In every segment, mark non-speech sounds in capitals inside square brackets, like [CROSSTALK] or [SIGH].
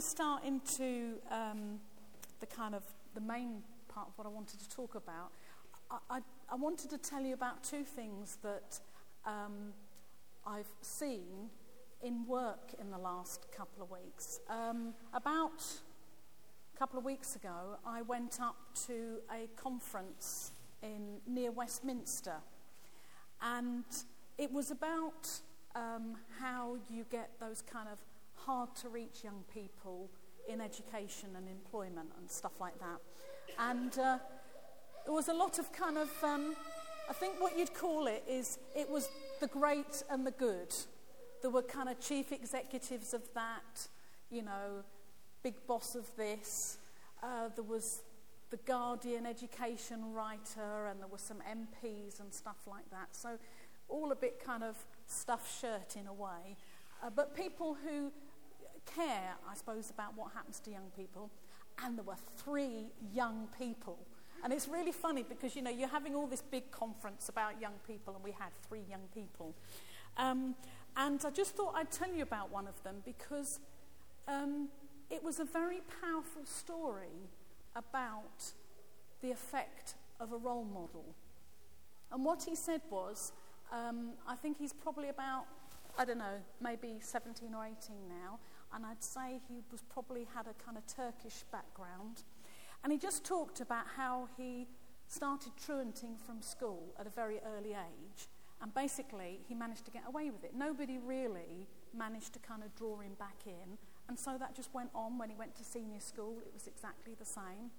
to start into um, the kind of the main part of what I wanted to talk about, I, I, I wanted to tell you about two things that um, I've seen in work in the last couple of weeks. Um, about a couple of weeks ago, I went up to a conference in near Westminster, and it was about um, how you get those kind of hard to reach young people in education and employment and stuff like that. And uh, there was a lot of kind of, um, I think what you'd call it is, it was the great and the good. There were kind of chief executives of that, you know, big boss of this. Uh, there was the Guardian education writer, and there were some MPs and stuff like that. So, all a bit kind of stuffed shirt in a way. Uh, but people who care, I suppose, about what happens to young people. And there were three young people. And it's really funny because, you know, you're having all this big conference about young people, and we had three young people. Um, and I just thought I'd tell you about one of them because um, it was a very powerful story about the effect of a role model. And what he said was, um, I think he's probably about, I don't know, maybe 17 or 18 now, and I'd say he was probably had a kind of Turkish background. And he just talked about how he started truanting from school at a very early age. And basically, he managed to get away with it. Nobody really managed to kind of draw him back in. And so that just went on when he went to senior school. It was exactly the same.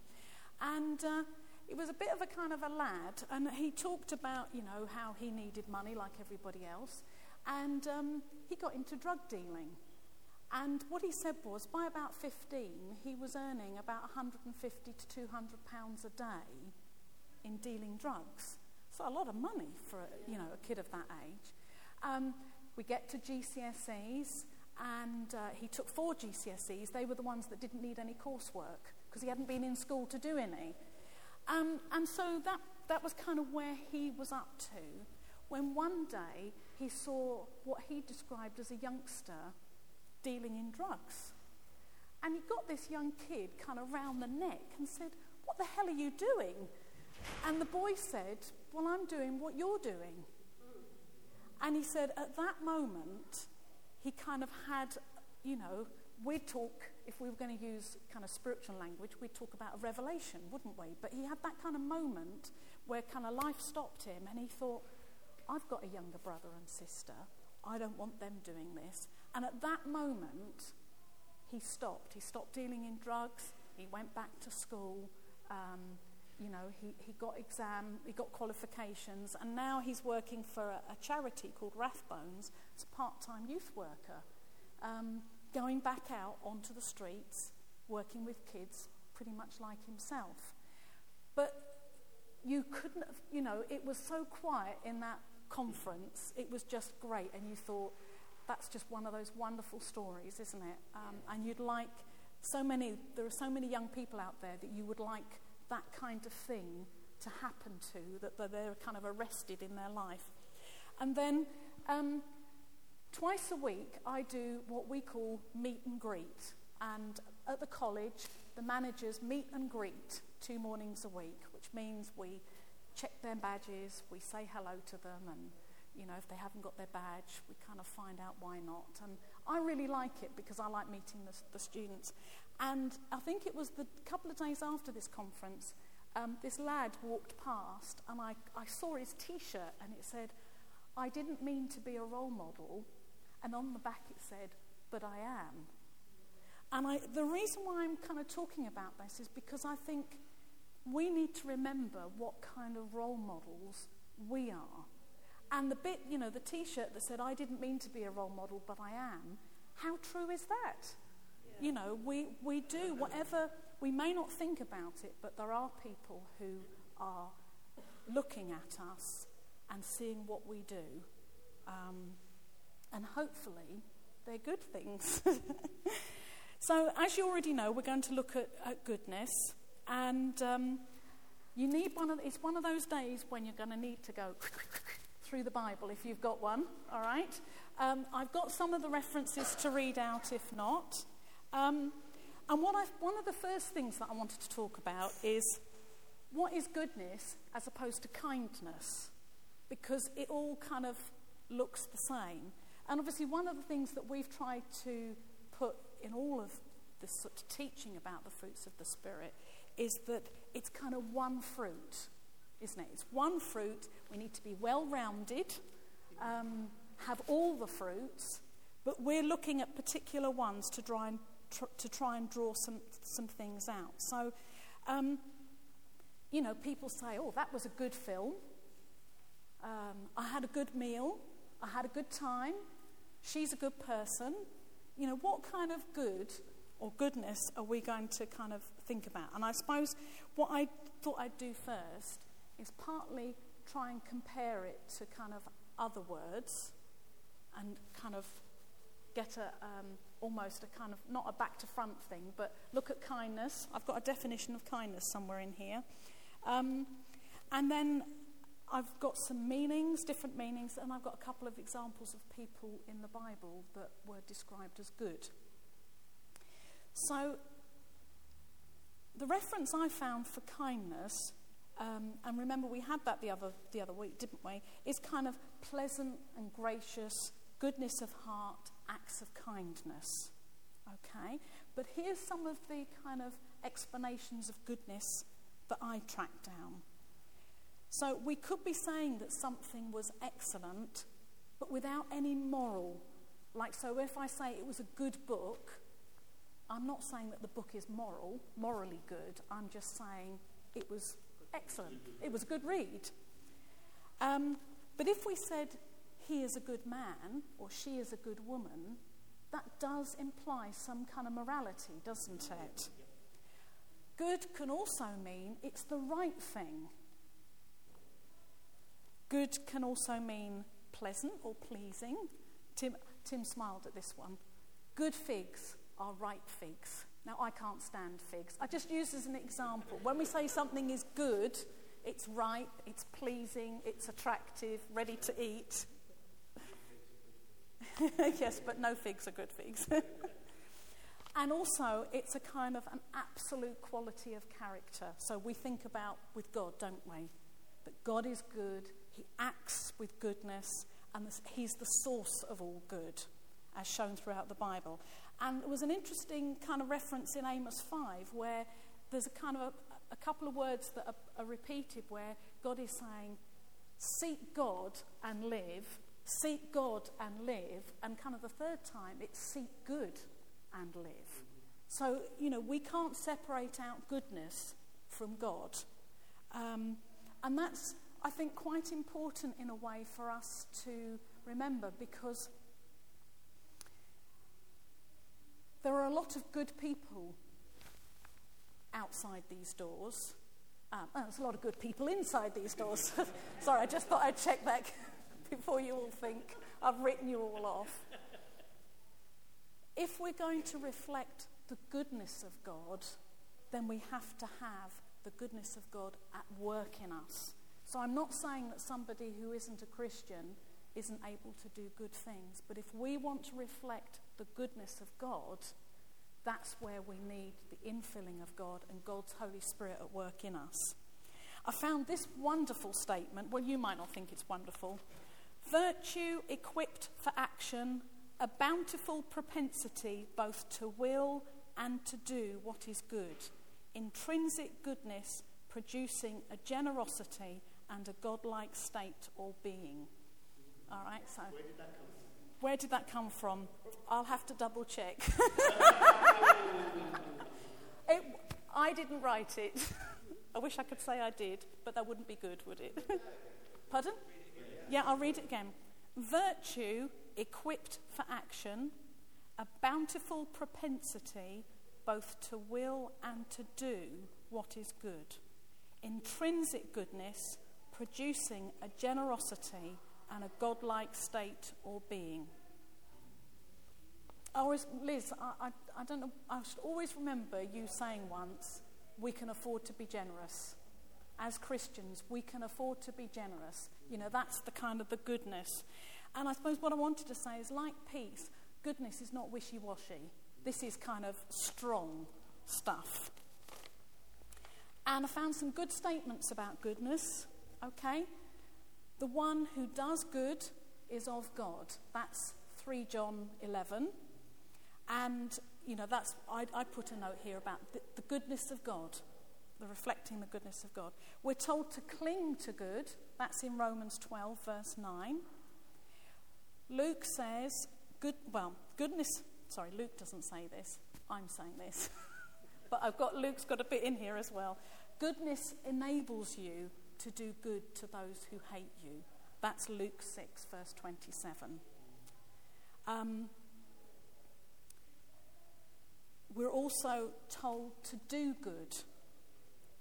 And uh, it was a bit of a kind of a lad. And he talked about, you know, how he needed money like everybody else. And um, he got into drug dealing. And what he said was, by about 15, he was earning about 150 to 200 pounds a day in dealing drugs. So a lot of money for you know a kid of that age. Um, we get to GCSEs, and uh, he took four GCSEs. They were the ones that didn't need any coursework because he hadn't been in school to do any. Um, and so that that was kind of where he was up to. When one day he saw what he described as a youngster dealing in drugs. And he got this young kid kind of round the neck and said, What the hell are you doing? And the boy said, Well, I'm doing what you're doing. And he said, At that moment, he kind of had, you know, we'd talk, if we were going to use kind of spiritual language, we'd talk about a revelation, wouldn't we? But he had that kind of moment where kind of life stopped him and he thought, I've got a younger brother and sister. I don't want them doing this. And at that moment, he stopped. He stopped dealing in drugs. He went back to school. Um, you know, he, he got exam, he got qualifications, and now he's working for a, a charity called Rathbones as a part-time youth worker, um, going back out onto the streets, working with kids, pretty much like himself. But you couldn't have, you know, it was so quiet in that conference. It was just great, and you thought, that's just one of those wonderful stories, isn't it? Um, and you'd like so many, there are so many young people out there that you would like that kind of thing to happen to, that they're kind of arrested in their life. And then um, twice a week, I do what we call meet and greet. And at the college, the managers meet and greet two mornings a week, which means we check their badges, we say hello to them, and you know, if they haven't got their badge, we kind of find out why not. And I really like it because I like meeting the, the students. And I think it was the couple of days after this conference, um, this lad walked past and I, I saw his t shirt and it said, I didn't mean to be a role model. And on the back it said, But I am. And I, the reason why I'm kind of talking about this is because I think we need to remember what kind of role models we are. And the bit, you know, the t shirt that said, I didn't mean to be a role model, but I am, how true is that? Yeah. You know, we, we do whatever, we may not think about it, but there are people who are looking at us and seeing what we do. Um, and hopefully, they're good things. [LAUGHS] so, as you already know, we're going to look at, at goodness. And um, you need one of, it's one of those days when you're going to need to go [LAUGHS] through the Bible if you've got one, all right? Um, I've got some of the references to read out if not. Um, And what I, one of the first things that I wanted to talk about is what is goodness as opposed to kindness? Because it all kind of looks the same. And obviously, one of the things that we've tried to put in all of this sort of teaching about the fruits of the Spirit is that it's kind of one fruit, isn't it? It's one fruit. We need to be well rounded, um, have all the fruits, but we're looking at particular ones to try and, tr- to try and draw some, some things out. So, um, you know, people say, oh, that was a good film. Um, I had a good meal. I had a good time. She's a good person. You know, what kind of good or goodness are we going to kind of think about? And I suppose what I thought I'd do first is partly try and compare it to kind of other words and kind of get a um, almost a kind of not a back to front thing, but look at kindness. I've got a definition of kindness somewhere in here. Um, and then I've got some meanings, different meanings, and I've got a couple of examples of people in the Bible that were described as good. So, the reference I found for kindness, um, and remember we had that the other, the other week, didn't we? Is kind of pleasant and gracious, goodness of heart, acts of kindness. Okay? But here's some of the kind of explanations of goodness that I tracked down. So we could be saying that something was excellent, but without any moral. Like, so if I say it was a good book, I'm not saying that the book is moral, morally good. I'm just saying it was excellent. It was a good read. Um, but if we said he is a good man or she is a good woman, that does imply some kind of morality, doesn't it? Good can also mean it's the right thing. Good can also mean pleasant or pleasing. Tim, Tim smiled at this one. Good figs are ripe figs. Now, I can't stand figs. I just use as an example. When we say something is good, it's ripe, it's pleasing, it's attractive, ready to eat. [LAUGHS] yes, but no figs are good figs. [LAUGHS] and also, it's a kind of an absolute quality of character. So we think about with God, don't we? That God is good, He acts with goodness, and He's the source of all good, as shown throughout the Bible. And there was an interesting kind of reference in Amos 5 where there's a kind of a, a couple of words that are, are repeated where God is saying, Seek God and live, seek God and live, and kind of the third time it's seek good and live. So, you know, we can't separate out goodness from God. Um, and that's, I think, quite important in a way for us to remember because There are a lot of good people outside these doors. Um, oh, there's a lot of good people inside these doors. [LAUGHS] Sorry, I just thought I'd check back [LAUGHS] before you all think I've written you all off. If we're going to reflect the goodness of God, then we have to have the goodness of God at work in us. So I'm not saying that somebody who isn't a Christian isn't able to do good things, but if we want to reflect the goodness of God, that's where we need the infilling of God and God's Holy Spirit at work in us. I found this wonderful statement. Well, you might not think it's wonderful. Virtue equipped for action, a bountiful propensity both to will and to do what is good, intrinsic goodness producing a generosity and a godlike state or being. All right, so. Where did that come from? Where did that come from? I'll have to double check. [LAUGHS] it, I didn't write it. [LAUGHS] I wish I could say I did, but that wouldn't be good, would it? [LAUGHS] Pardon? Yeah, I'll read it again. Virtue equipped for action, a bountiful propensity both to will and to do what is good, intrinsic goodness producing a generosity and a godlike state or being. I always, Liz, I, I, I don't know, I should always remember you saying once, we can afford to be generous. As Christians, we can afford to be generous. You know, that's the kind of the goodness. And I suppose what I wanted to say is like peace, goodness is not wishy washy. This is kind of strong stuff. And I found some good statements about goodness, okay? The one who does good is of God. That's 3 John 11. And, you know, that's, I, I put a note here about the, the goodness of God, the reflecting the goodness of God. We're told to cling to good. That's in Romans 12, verse 9. Luke says, good, well, goodness, sorry, Luke doesn't say this. I'm saying this. [LAUGHS] but I've got, Luke's got a bit in here as well. Goodness enables you to do good to those who hate you. That's Luke 6, verse 27. Um, we're also told to do good.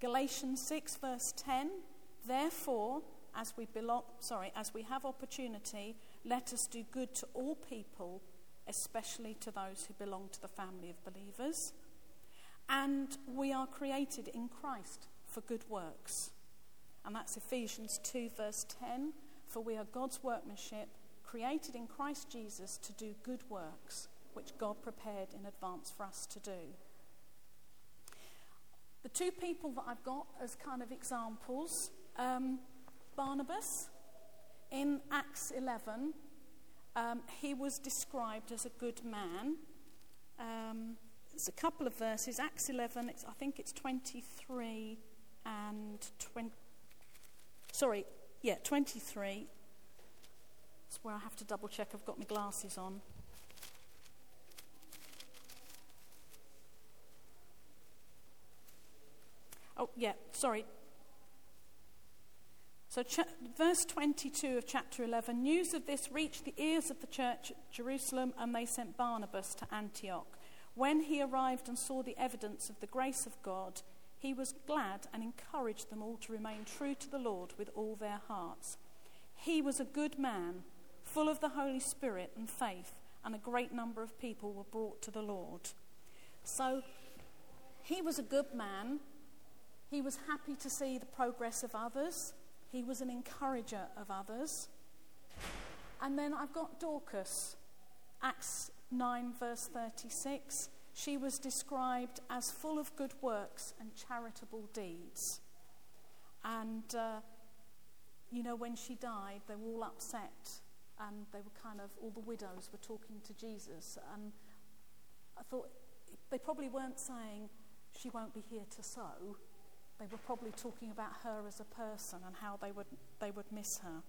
Galatians 6, verse 10 Therefore, as we belong, sorry, as we have opportunity, let us do good to all people, especially to those who belong to the family of believers. And we are created in Christ for good works. And that's Ephesians 2, verse 10. For we are God's workmanship, created in Christ Jesus to do good works, which God prepared in advance for us to do. The two people that I've got as kind of examples um, Barnabas in Acts 11, um, he was described as a good man. Um, there's a couple of verses. Acts 11, I think it's 23 and 20. Sorry, yeah, 23. That's where I have to double check I've got my glasses on. Oh, yeah, sorry, so, ch- verse 22 of chapter 11 news of this reached the ears of the church at Jerusalem, and they sent Barnabas to Antioch. When he arrived and saw the evidence of the grace of God, he was glad and encouraged them all to remain true to the Lord with all their hearts. He was a good man, full of the Holy Spirit and faith, and a great number of people were brought to the Lord. So, he was a good man. He was happy to see the progress of others. He was an encourager of others. And then I've got Dorcas, Acts 9, verse 36. She was described as full of good works and charitable deeds. And, uh, you know, when she died, they were all upset. And they were kind of, all the widows were talking to Jesus. And I thought, they probably weren't saying, she won't be here to sew they were probably talking about her as a person and how they would, they would miss her.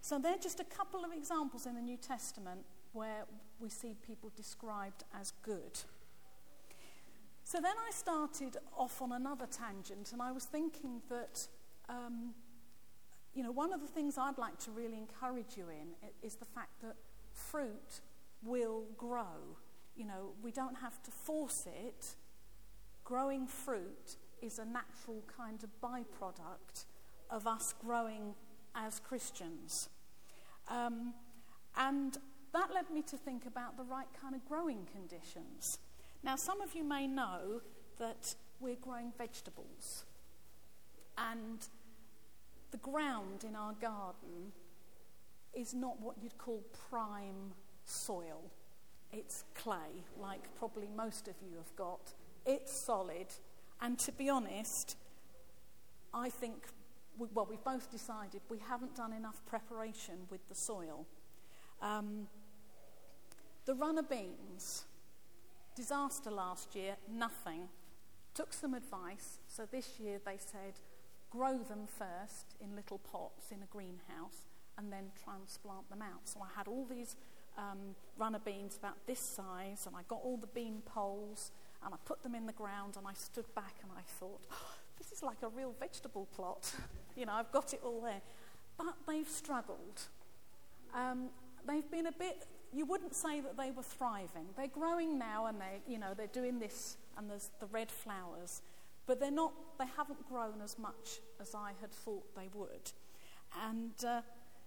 So they're just a couple of examples in the New Testament where we see people described as good. So then I started off on another tangent, and I was thinking that, um, you know, one of the things I'd like to really encourage you in is the fact that fruit will grow. You know, we don't have to force it. Growing fruit is a natural kind of byproduct of us growing as Christians. Um, and that led me to think about the right kind of growing conditions. Now, some of you may know that we're growing vegetables, and the ground in our garden is not what you'd call prime soil. It's clay, like probably most of you have got. It's solid, and to be honest, I think, we, well, we've both decided we haven't done enough preparation with the soil. Um, the runner beans, disaster last year, nothing. Took some advice, so this year they said grow them first in little pots in a greenhouse and then transplant them out. So I had all these um, runner beans about this size, and I got all the bean poles, and I put them in the ground and I stood back and I thought, oh, this is like a real vegetable plot. [LAUGHS] you know, I've got it all there. But they've struggled. Um, they've been a bit, you wouldn't say that they were thriving. They're growing now and they, you know, they're doing this and there's the red flowers. But they're not, they haven't grown as much as I had thought they would. And uh,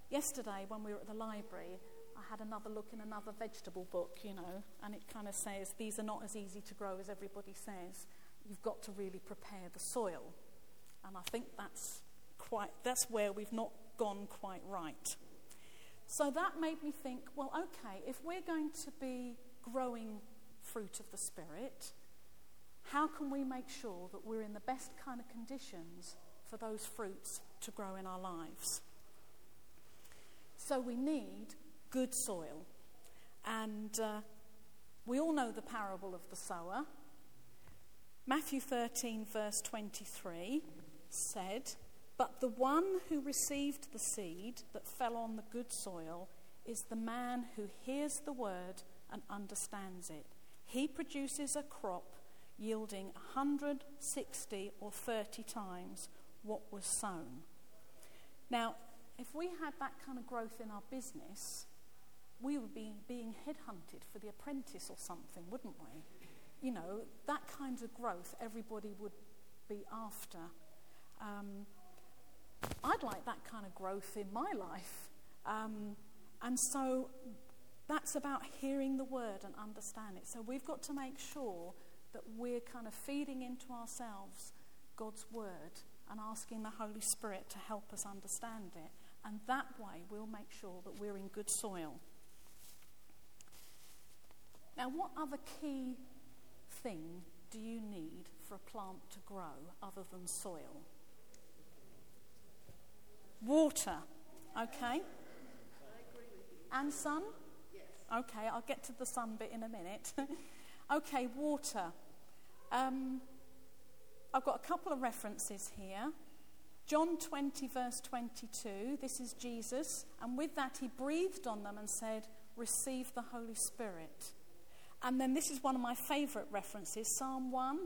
yesterday when we were at the library, I had another look in another vegetable book, you know, and it kind of says these are not as easy to grow as everybody says. You've got to really prepare the soil. And I think that's quite that's where we've not gone quite right. So that made me think, well, okay, if we're going to be growing fruit of the Spirit, how can we make sure that we're in the best kind of conditions for those fruits to grow in our lives? So we need good soil. And uh, we all know the parable of the sower. Matthew 13, verse 23 said, But the one who received the seed that fell on the good soil is the man who hears the word and understands it. He produces a crop yielding 160 or 30 times what was sown. Now, if we had that kind of growth in our business, we would be being headhunted for the apprentice or something, wouldn't we? You know, that kind of growth everybody would be after. Um, I'd like that kind of growth in my life. Um, and so that's about hearing the word and understand it. So we've got to make sure that we're kind of feeding into ourselves God's word and asking the Holy Spirit to help us understand it. And that way we'll make sure that we're in good soil. Now, what other key thing do you need for a plant to grow other than soil? Water, okay? And sun? Okay, I'll get to the sun bit in a minute. [LAUGHS] okay, water. Um, I've got a couple of references here. John 20, verse 22, this is Jesus, and with that he breathed on them and said, Receive the Holy Spirit. And then this is one of my favourite references Psalm 1.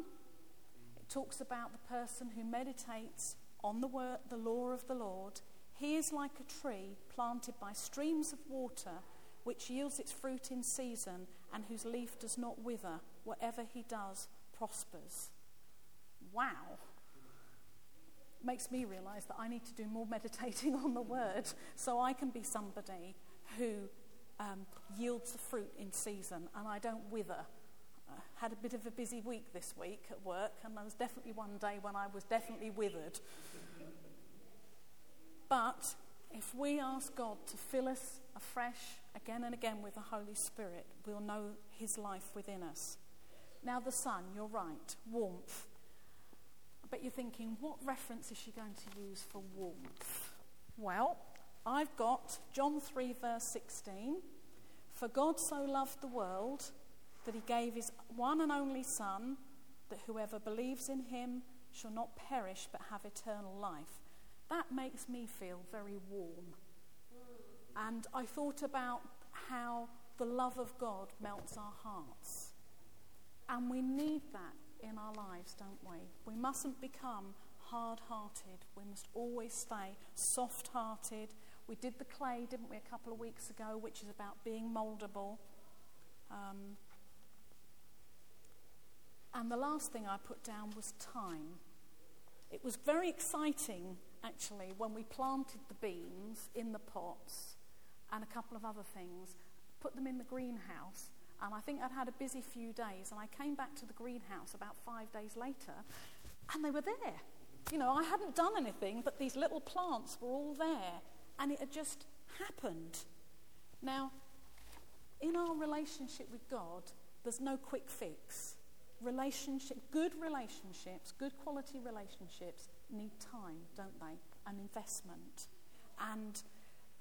It talks about the person who meditates on the, word, the law of the Lord. He is like a tree planted by streams of water, which yields its fruit in season and whose leaf does not wither. Whatever he does prospers. Wow. Makes me realize that I need to do more [LAUGHS] meditating on the word so I can be somebody who um, yields the fruit in season and I don't wither. Had a bit of a busy week this week at work, and there was definitely one day when I was definitely withered. But if we ask God to fill us afresh again and again with the Holy Spirit, we'll know His life within us. Now, the sun, you're right, warmth. But you're thinking, what reference is she going to use for warmth? Well, I've got John 3, verse 16. For God so loved the world that he gave his one and only Son, that whoever believes in him shall not perish but have eternal life. That makes me feel very warm. And I thought about how the love of God melts our hearts. And we need that in our lives, don't we? We mustn't become hard hearted. We must always stay soft hearted. We did the clay, didn't we, a couple of weeks ago, which is about being moldable. Um, and the last thing I put down was time. It was very exciting, actually, when we planted the beans in the pots and a couple of other things, put them in the greenhouse. And I think I'd had a busy few days, and I came back to the greenhouse about five days later, and they were there. You know, I hadn't done anything, but these little plants were all there, and it had just happened. Now, in our relationship with God, there's no quick fix. Relationship, good relationships, good quality relationships need time, don't they? An investment. And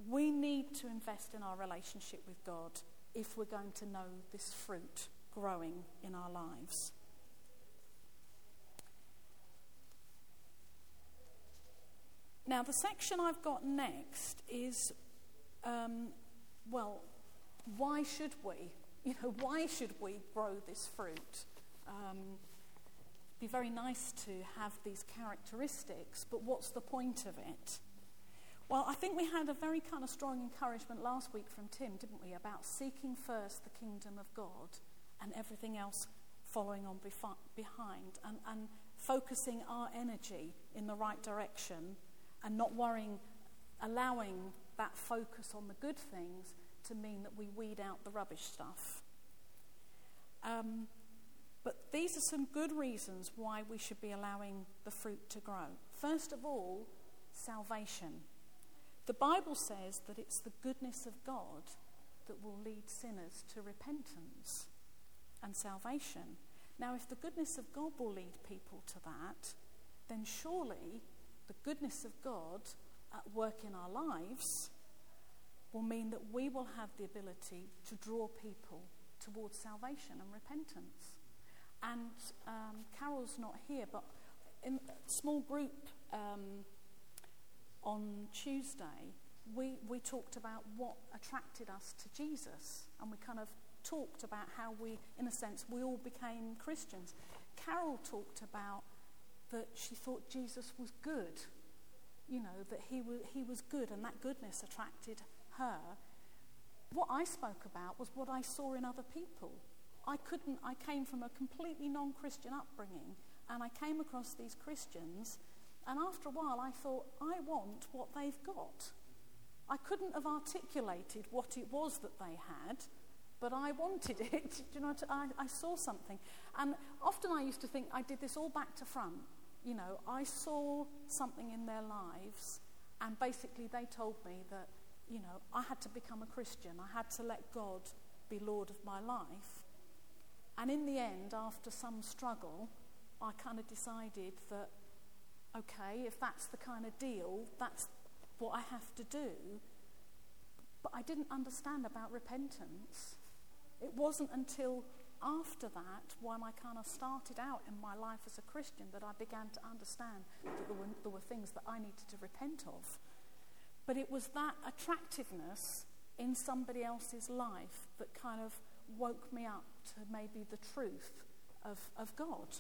we need to invest in our relationship with God if we're going to know this fruit growing in our lives. Now, the section I've got next is um, well, why should we? [LAUGHS] You know, why should we grow this fruit? Um, be very nice to have these characteristics, but what's the point of it? Well, I think we had a very kind of strong encouragement last week from Tim, didn't we, about seeking first the kingdom of God and everything else following on behind and, and focusing our energy in the right direction and not worrying, allowing that focus on the good things to mean that we weed out the rubbish stuff. Um, but these are some good reasons why we should be allowing the fruit to grow. First of all, salvation. The Bible says that it's the goodness of God that will lead sinners to repentance. and salvation. Now, if the goodness of God will lead people to that, then surely the goodness of God at work in our lives will mean that we will have the ability to draw people towards salvation and repentance. And um, Carol's not here, but in a small group um, on Tuesday, we, we talked about what attracted us to Jesus. And we kind of talked about how we, in a sense, we all became Christians. Carol talked about that she thought Jesus was good, you know, that he he was good and that goodness attracted her. What I spoke about was what I saw in other people. I couldn't, I came from a completely non Christian upbringing and I came across these Christians, and after a while I thought, I want what they've got. I couldn't have articulated what it was that they had, but I wanted it. [LAUGHS] You know, I, I saw something. And often I used to think I did this all back to front. You know, I saw something in their lives, and basically they told me that, you know, I had to become a Christian. I had to let God be Lord of my life. And in the end, after some struggle, I kind of decided that, okay, if that's the kind of deal, that's what I have to do. But I didn't understand about repentance. It wasn't until after that, when I kind of started out in my life as a Christian, that I began to understand that there were, there were things that I needed to repent of. But it was that attractiveness in somebody else's life that kind of woke me up to maybe the truth of, of God.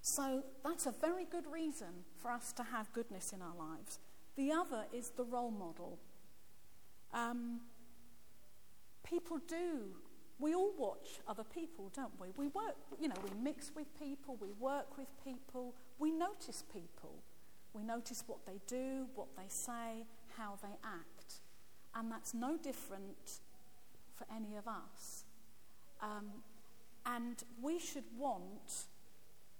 So that's a very good reason for us to have goodness in our lives. The other is the role model. Um, people do. We all watch other people, don't we? We work, you know, we mix with people, we work with people, we notice people. We notice what they do, what they say, how they act. And that's no different any of us. Um, and we should want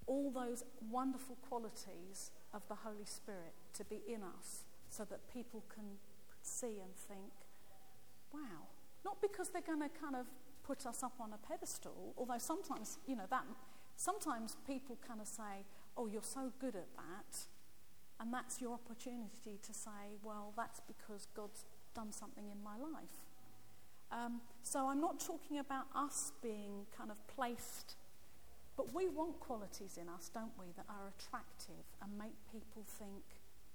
all those wonderful qualities of the Holy Spirit to be in us so that people can see and think, wow. Not because they're going to kind of put us up on a pedestal, although sometimes, you know, that sometimes people kind of say, oh, you're so good at that. And that's your opportunity to say, well, that's because God's done something in my life. Um, so I'm not talking about us being kind of placed but we want qualities in us, don't we, that are attractive and make people think,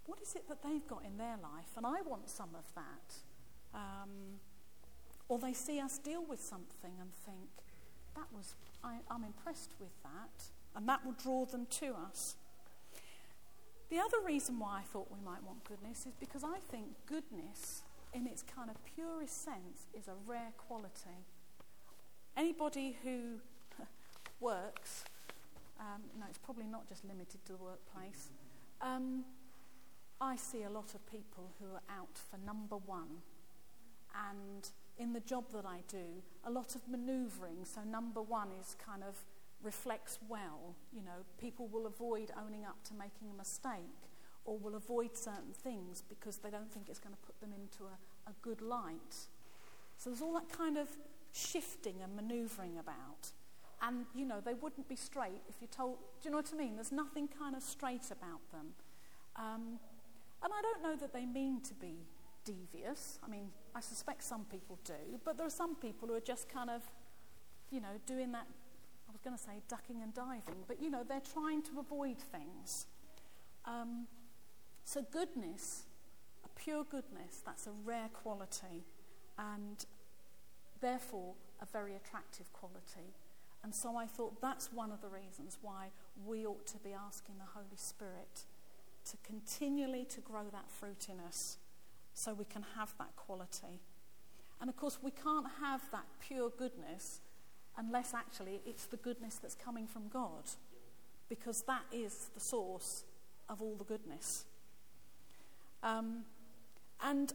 what is it that they've got in their life? And I want some of that. Um, or they see us deal with something and think, that was, I, I'm impressed with that. And that will draw them to us. The other reason why I thought we might want goodness is because I think goodness, in its kind of purest sense, is a rare quality. Anybody who [LAUGHS] works, um, no, it's probably not just limited to the workplace. Um, I see a lot of people who are out for number one. And in the job that I do, a lot of manoeuvring. So, number one is kind of reflects well. You know, people will avoid owning up to making a mistake or will avoid certain things because they don't think it's going to put them into a, a good light. So, there's all that kind of shifting and manoeuvring about. And, you know, they wouldn't be straight if you told, do you know what I mean? There's nothing kind of straight about them. Um, and I don't know that they mean to be devious. I mean, I suspect some people do, but there are some people who are just kind of, you know, doing that, I was going to say ducking and diving, but, you know, they're trying to avoid things. Um, so, goodness, a pure goodness, that's a rare quality and therefore a very attractive quality. And so I thought that's one of the reasons why we ought to be asking the Holy Spirit to continually to grow that fruit in us so we can have that quality. And of course, we can't have that pure goodness unless actually it's the goodness that's coming from God, because that is the source of all the goodness. Um, and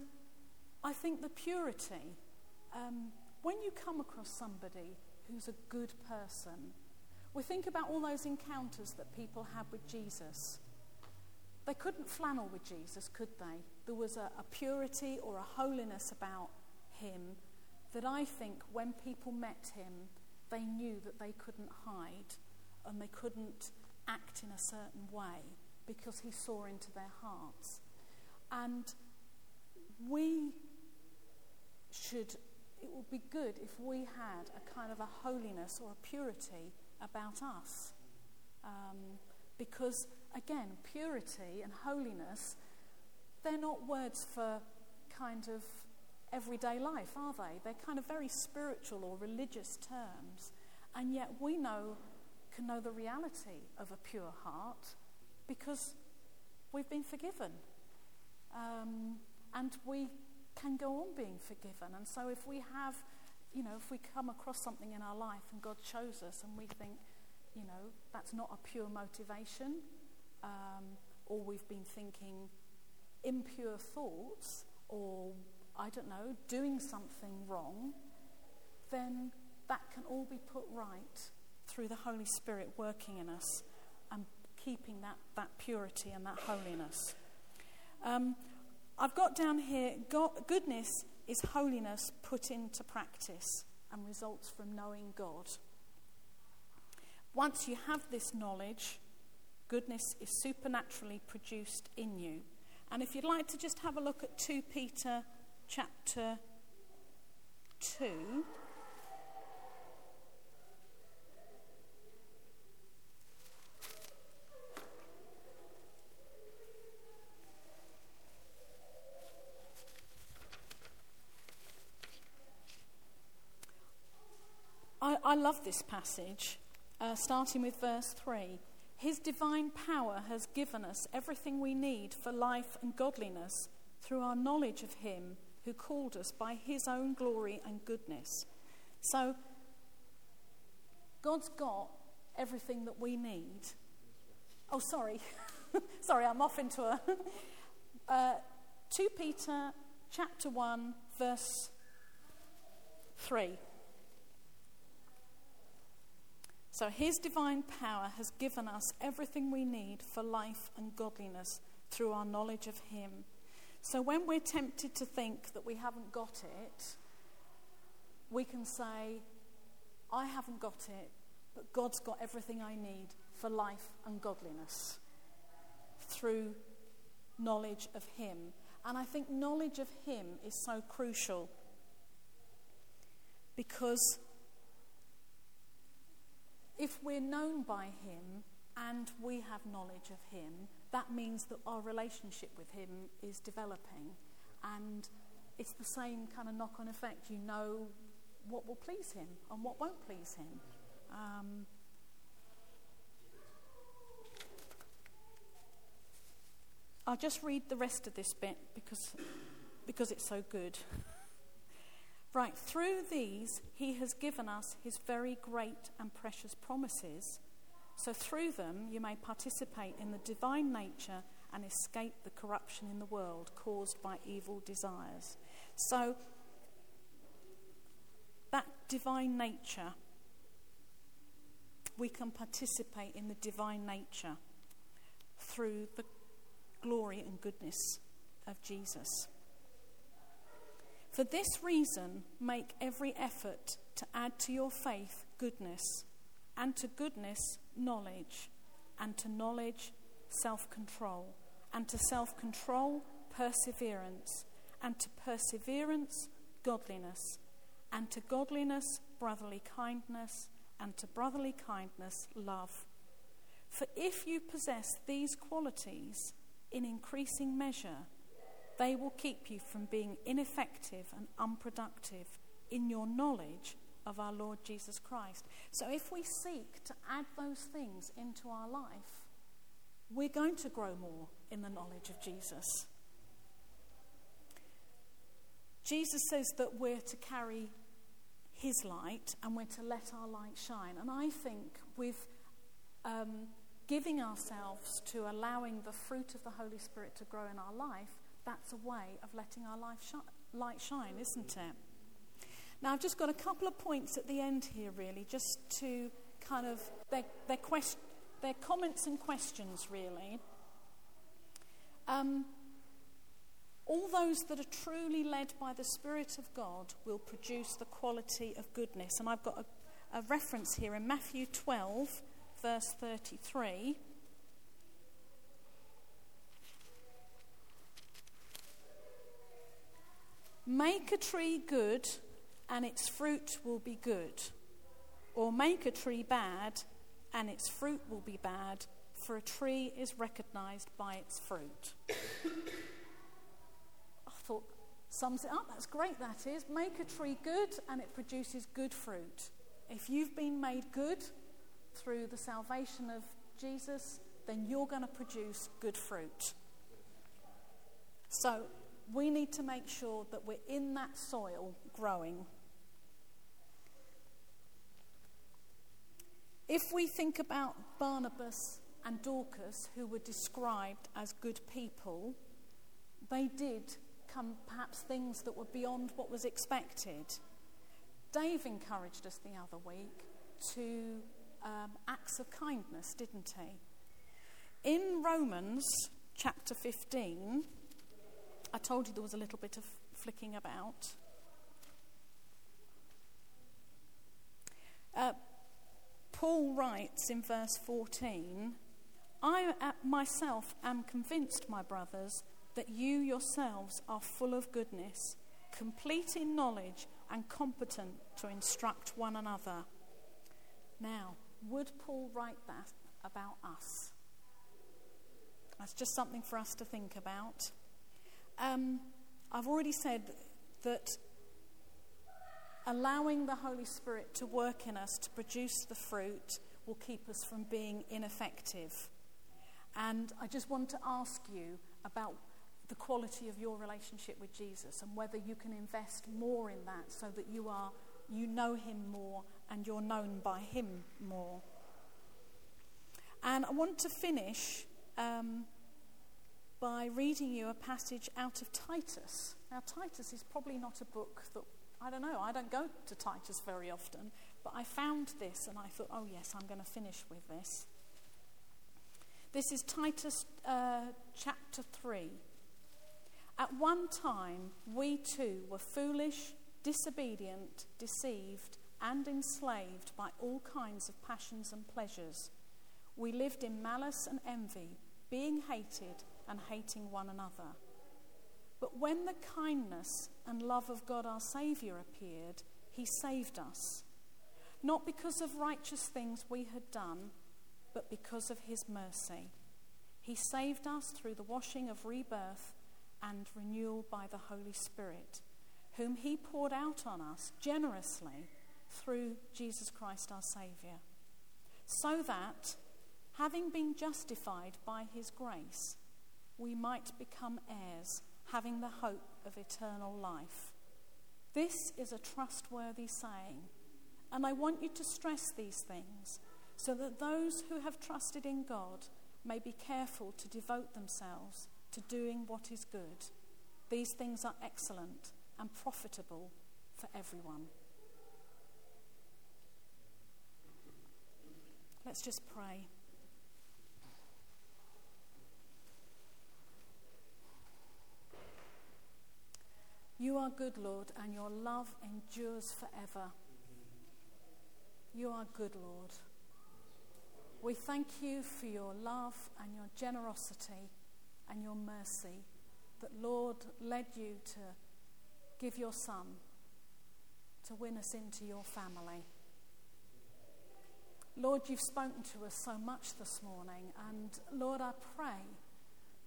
I think the purity, um, when you come across somebody who's a good person. We think about all those encounters that people had with Jesus. They couldn't flannel with Jesus, could they? There was a, a purity or a holiness about him that I think when people met him, they knew that they couldn't hide and they couldn't act in a certain way because he saw into their hearts. And we should, it would be good if we had a kind of a holiness or a purity about us. Um, because, again, purity and holiness, they're not words for kind of everyday life, are they? They're kind of very spiritual or religious terms. And yet we know, can know the reality of a pure heart because we've been forgiven. Um, and we can go on being forgiven. And so if we have, you know, if we come across something in our life and God shows us and we think, you know, that's not a pure motivation, um, or we've been thinking impure thoughts, or I don't know, doing something wrong, then that can all be put right through the Holy Spirit working in us and keeping that, that purity and that holiness. Um, I've got down here God, goodness is holiness put into practice and results from knowing God. Once you have this knowledge, goodness is supernaturally produced in you. And if you'd like to just have a look at 2 Peter chapter 2. I, love this passage, uh, starting with verse 3. His divine power has given us everything we need for life and godliness through our knowledge of Him who called us by His own glory and goodness. So, God's got everything that we need. Oh, sorry. [LAUGHS] sorry, I'm off into a. [LAUGHS] Uh, 2 Peter chapter 1, verse 3. So, His divine power has given us everything we need for life and godliness through our knowledge of Him. So, when we're tempted to think that we haven't got it, we can say, I haven't got it, but God's got everything I need for life and godliness through knowledge of Him. And I think knowledge of Him is so crucial because if we're known by Him and we have knowledge of Him, that means that our relationship with Him is developing. And it's the same kind of knock on effect. You know what will please Him and what won't please Him. Um, I'll just read the rest of this bit because, because it's so good. Right, through these, he has given us his very great and precious promises. So, through them, you may participate in the divine nature and escape the corruption in the world caused by evil desires. So, that divine nature, we can participate in the divine nature through the glory and goodness of Jesus. For this reason, make every effort to add to your faith goodness, and to goodness, knowledge, and to knowledge, self control, and to self control, perseverance, and to perseverance, godliness, and to godliness, brotherly kindness, and to brotherly kindness, love. For if you possess these qualities in increasing measure, they will keep you from being ineffective and unproductive in your knowledge of our Lord Jesus Christ. So if we seek to add those things into our life, we're going to grow more in the knowledge of Jesus. Jesus says that we're to carry his light and we're to let our light shine. And I think with um, giving ourselves to allowing the fruit of the Holy Spirit to grow in our life, that's a way of letting our life sh- light shine, isn't it? Now, I've just got a couple of points at the end here, really, just to kind of, their, their, quest- comments and questions, really. Um, All those that are truly led by the Spirit of God will produce the quality of goodness. And I've got a, a reference here in Matthew 12, verse 33. Make a tree good, and its fruit will be good. Or make a tree bad, and its fruit will be bad, for a tree is recognized by its fruit. I thought, sums it up. That's great, that is. Make a tree good, and it produces good fruit. If you've been made good through the salvation of Jesus, then you're going to produce good fruit. So, we need to make sure that we're in that soil growing. If we think about Barnabas and Dorcas, who were described as good people, they did come perhaps things that were beyond what was expected. Dave encouraged us the other week to um, acts of kindness, didn't he? In Romans chapter 15, I told you there was a little bit of flicking about. Uh, Paul writes in verse 14 I myself am convinced, my brothers, that you yourselves are full of goodness, complete in knowledge, and competent to instruct one another. Now, would Paul write that about us? That's just something for us to think about. Um, I've already said that allowing the Holy Spirit to work in us to produce the fruit will keep us from being ineffective. And I just want to ask you about the quality of your relationship with Jesus and whether you can invest more in that so that you are you know him more and you're known by him more. And I want to finish um, by reading you a passage out of Titus. Now, Titus is probably not a book that, I don't know, I don't go to Titus very often, but I found this and I thought, oh, yes, I'm going to finish with this. This is Titus uh, chapter 3. At one time, we too were foolish, disobedient, deceived, and enslaved by all kinds of passions and pleasures. We lived in malice and envy, being hated and hating one another. But when the kindness and love of God our Saviour appeared, he saved us, not because of righteous things we had done, but because of his mercy. He saved us through the washing of rebirth and renewal by the Holy Spirit, whom he poured out on us generously through Jesus Christ our Saviour, so that, having been justified by his grace, we might become heirs, having the hope of eternal life. This is a trustworthy saying, and I want you to stress these things so that those who have trusted in God may be careful to devote themselves to doing what is good. These things are excellent and profitable for everyone. Let's just pray. You are good, Lord, and your love endures forever. You are good, Lord. We thank you for your love and your generosity and your mercy that, Lord, led you to give your Son to win us into your family. Lord, you've spoken to us so much this morning, and Lord, I pray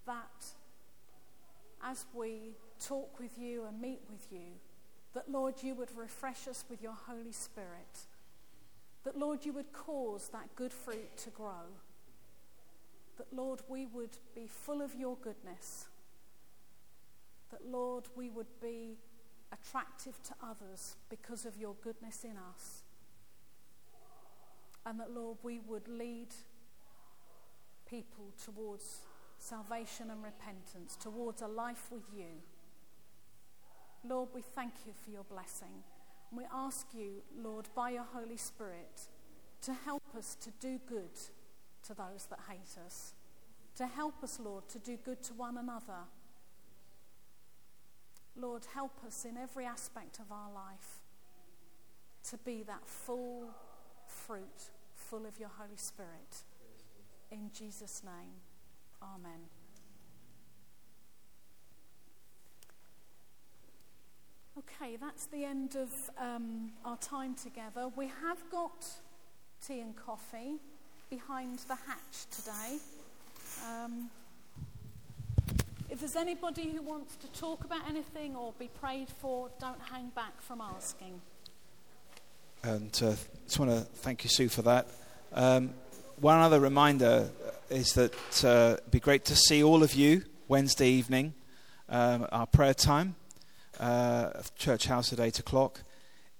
that as we talk with you and meet with you, that, Lord, you would refresh us with your Holy Spirit. That, Lord, you would cause that good fruit to grow. That, Lord, we would be full of your goodness. That, Lord, we would be attractive to others because of your goodness in us. And that, Lord, we would lead people towards salvation and repentance, towards a life with you. Lord, we thank you for your blessing. We ask you, Lord, by your Holy Spirit, to help us to do good to those that hate us. To help us, Lord, to do good to one another. Lord, help us in every aspect of our life to be that full fruit, full of your Holy Spirit. In Jesus' name, Amen. Okay, that's the end of um, our time together. We have got tea and coffee behind the hatch today. Um, if there's anybody who wants to talk about anything or be prayed for, don't hang back from asking. And uh, just want to thank you, Sue, for that. Um, one other reminder is that uh, it'd be great to see all of you Wednesday evening, um, our prayer time, uh, church house at 8 o'clock.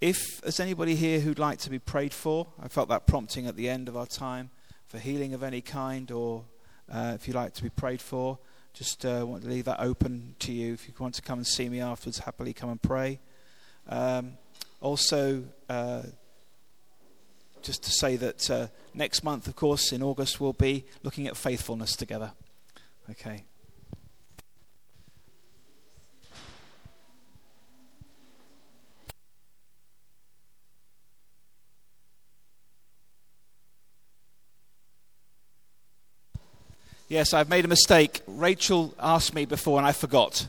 If there's anybody here who'd like to be prayed for, I felt that prompting at the end of our time for healing of any kind, or uh, if you'd like to be prayed for, just uh, want to leave that open to you. If you want to come and see me afterwards, happily come and pray. Um, also, uh, just to say that uh, next month, of course, in August, we'll be looking at faithfulness together. Okay. Yes, I've made a mistake. Rachel asked me before and I forgot.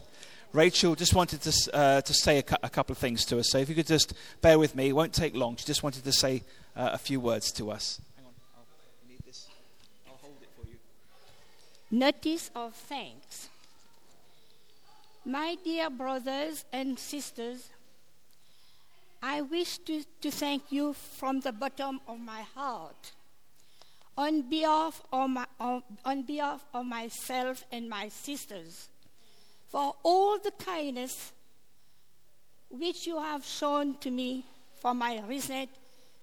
Rachel just wanted to, uh, to say a, cu- a, couple of things to us. So if you could just bear with me, it won't take long. She just wanted to say uh, a few words to us. Hang on, I'll need this. I'll hold it for you. Notice of thanks. My dear brothers and sisters, I wish to, to thank you from the bottom of my heart on behalf of, my, on, behalf of myself and my sisters for all the kindness which you have shown to me for my recent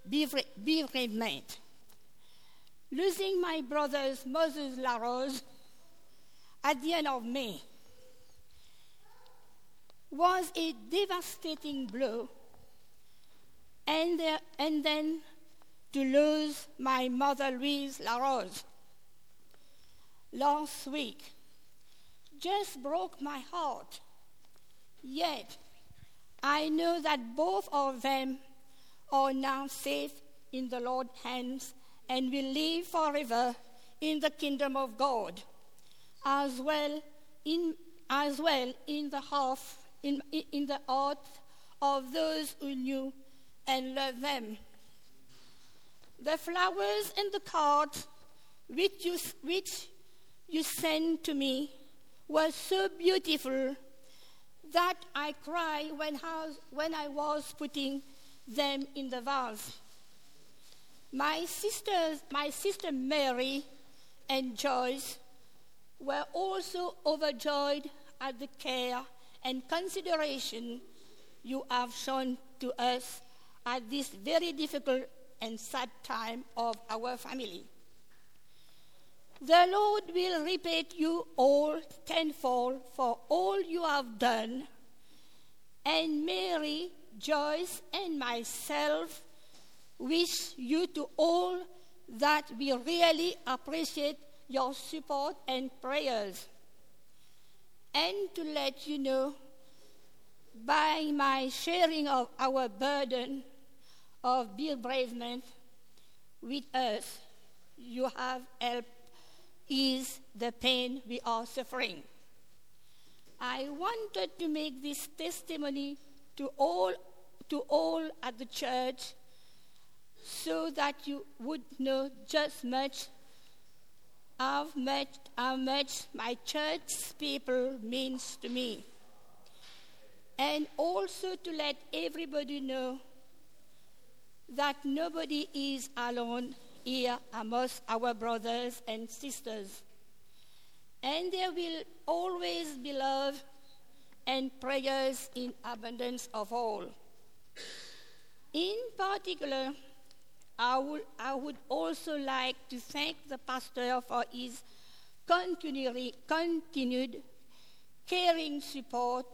bereavement. Losing my brothers Moses LaRose at the end of May was a devastating blow, and, uh, and then to lose my mother Louise LaRose last week just broke my heart. Yet, I know that both of them are now safe in the Lord's hands and will live forever in the kingdom of God, as well in, as well in the heart, in, in the heart of those who knew and loved them. The flowers and the cards which you, which you sent to me were so beautiful that I cried when was, when I was putting them in the vase. My sisters, my sister Mary and Joyce were also overjoyed at the care and consideration you have shown to us at this very difficult and sad time of our family. The Lord will repay you all tenfold for all you have done. And Mary, Joyce, and myself wish you to all that we really appreciate your support and prayers. And to let you know, by my sharing of our burden of bereavement with us, you have helped ease the pain we are suffering. I wanted to make this testimony to all, to all at the church so that you would know just much how much, how much my church people means to me. And also to let everybody know that nobody is alone here amongst our brothers and sisters. And there will always be love and prayers in abundance of all. In particular, I would, I would also like to thank the pastor for his continued caring support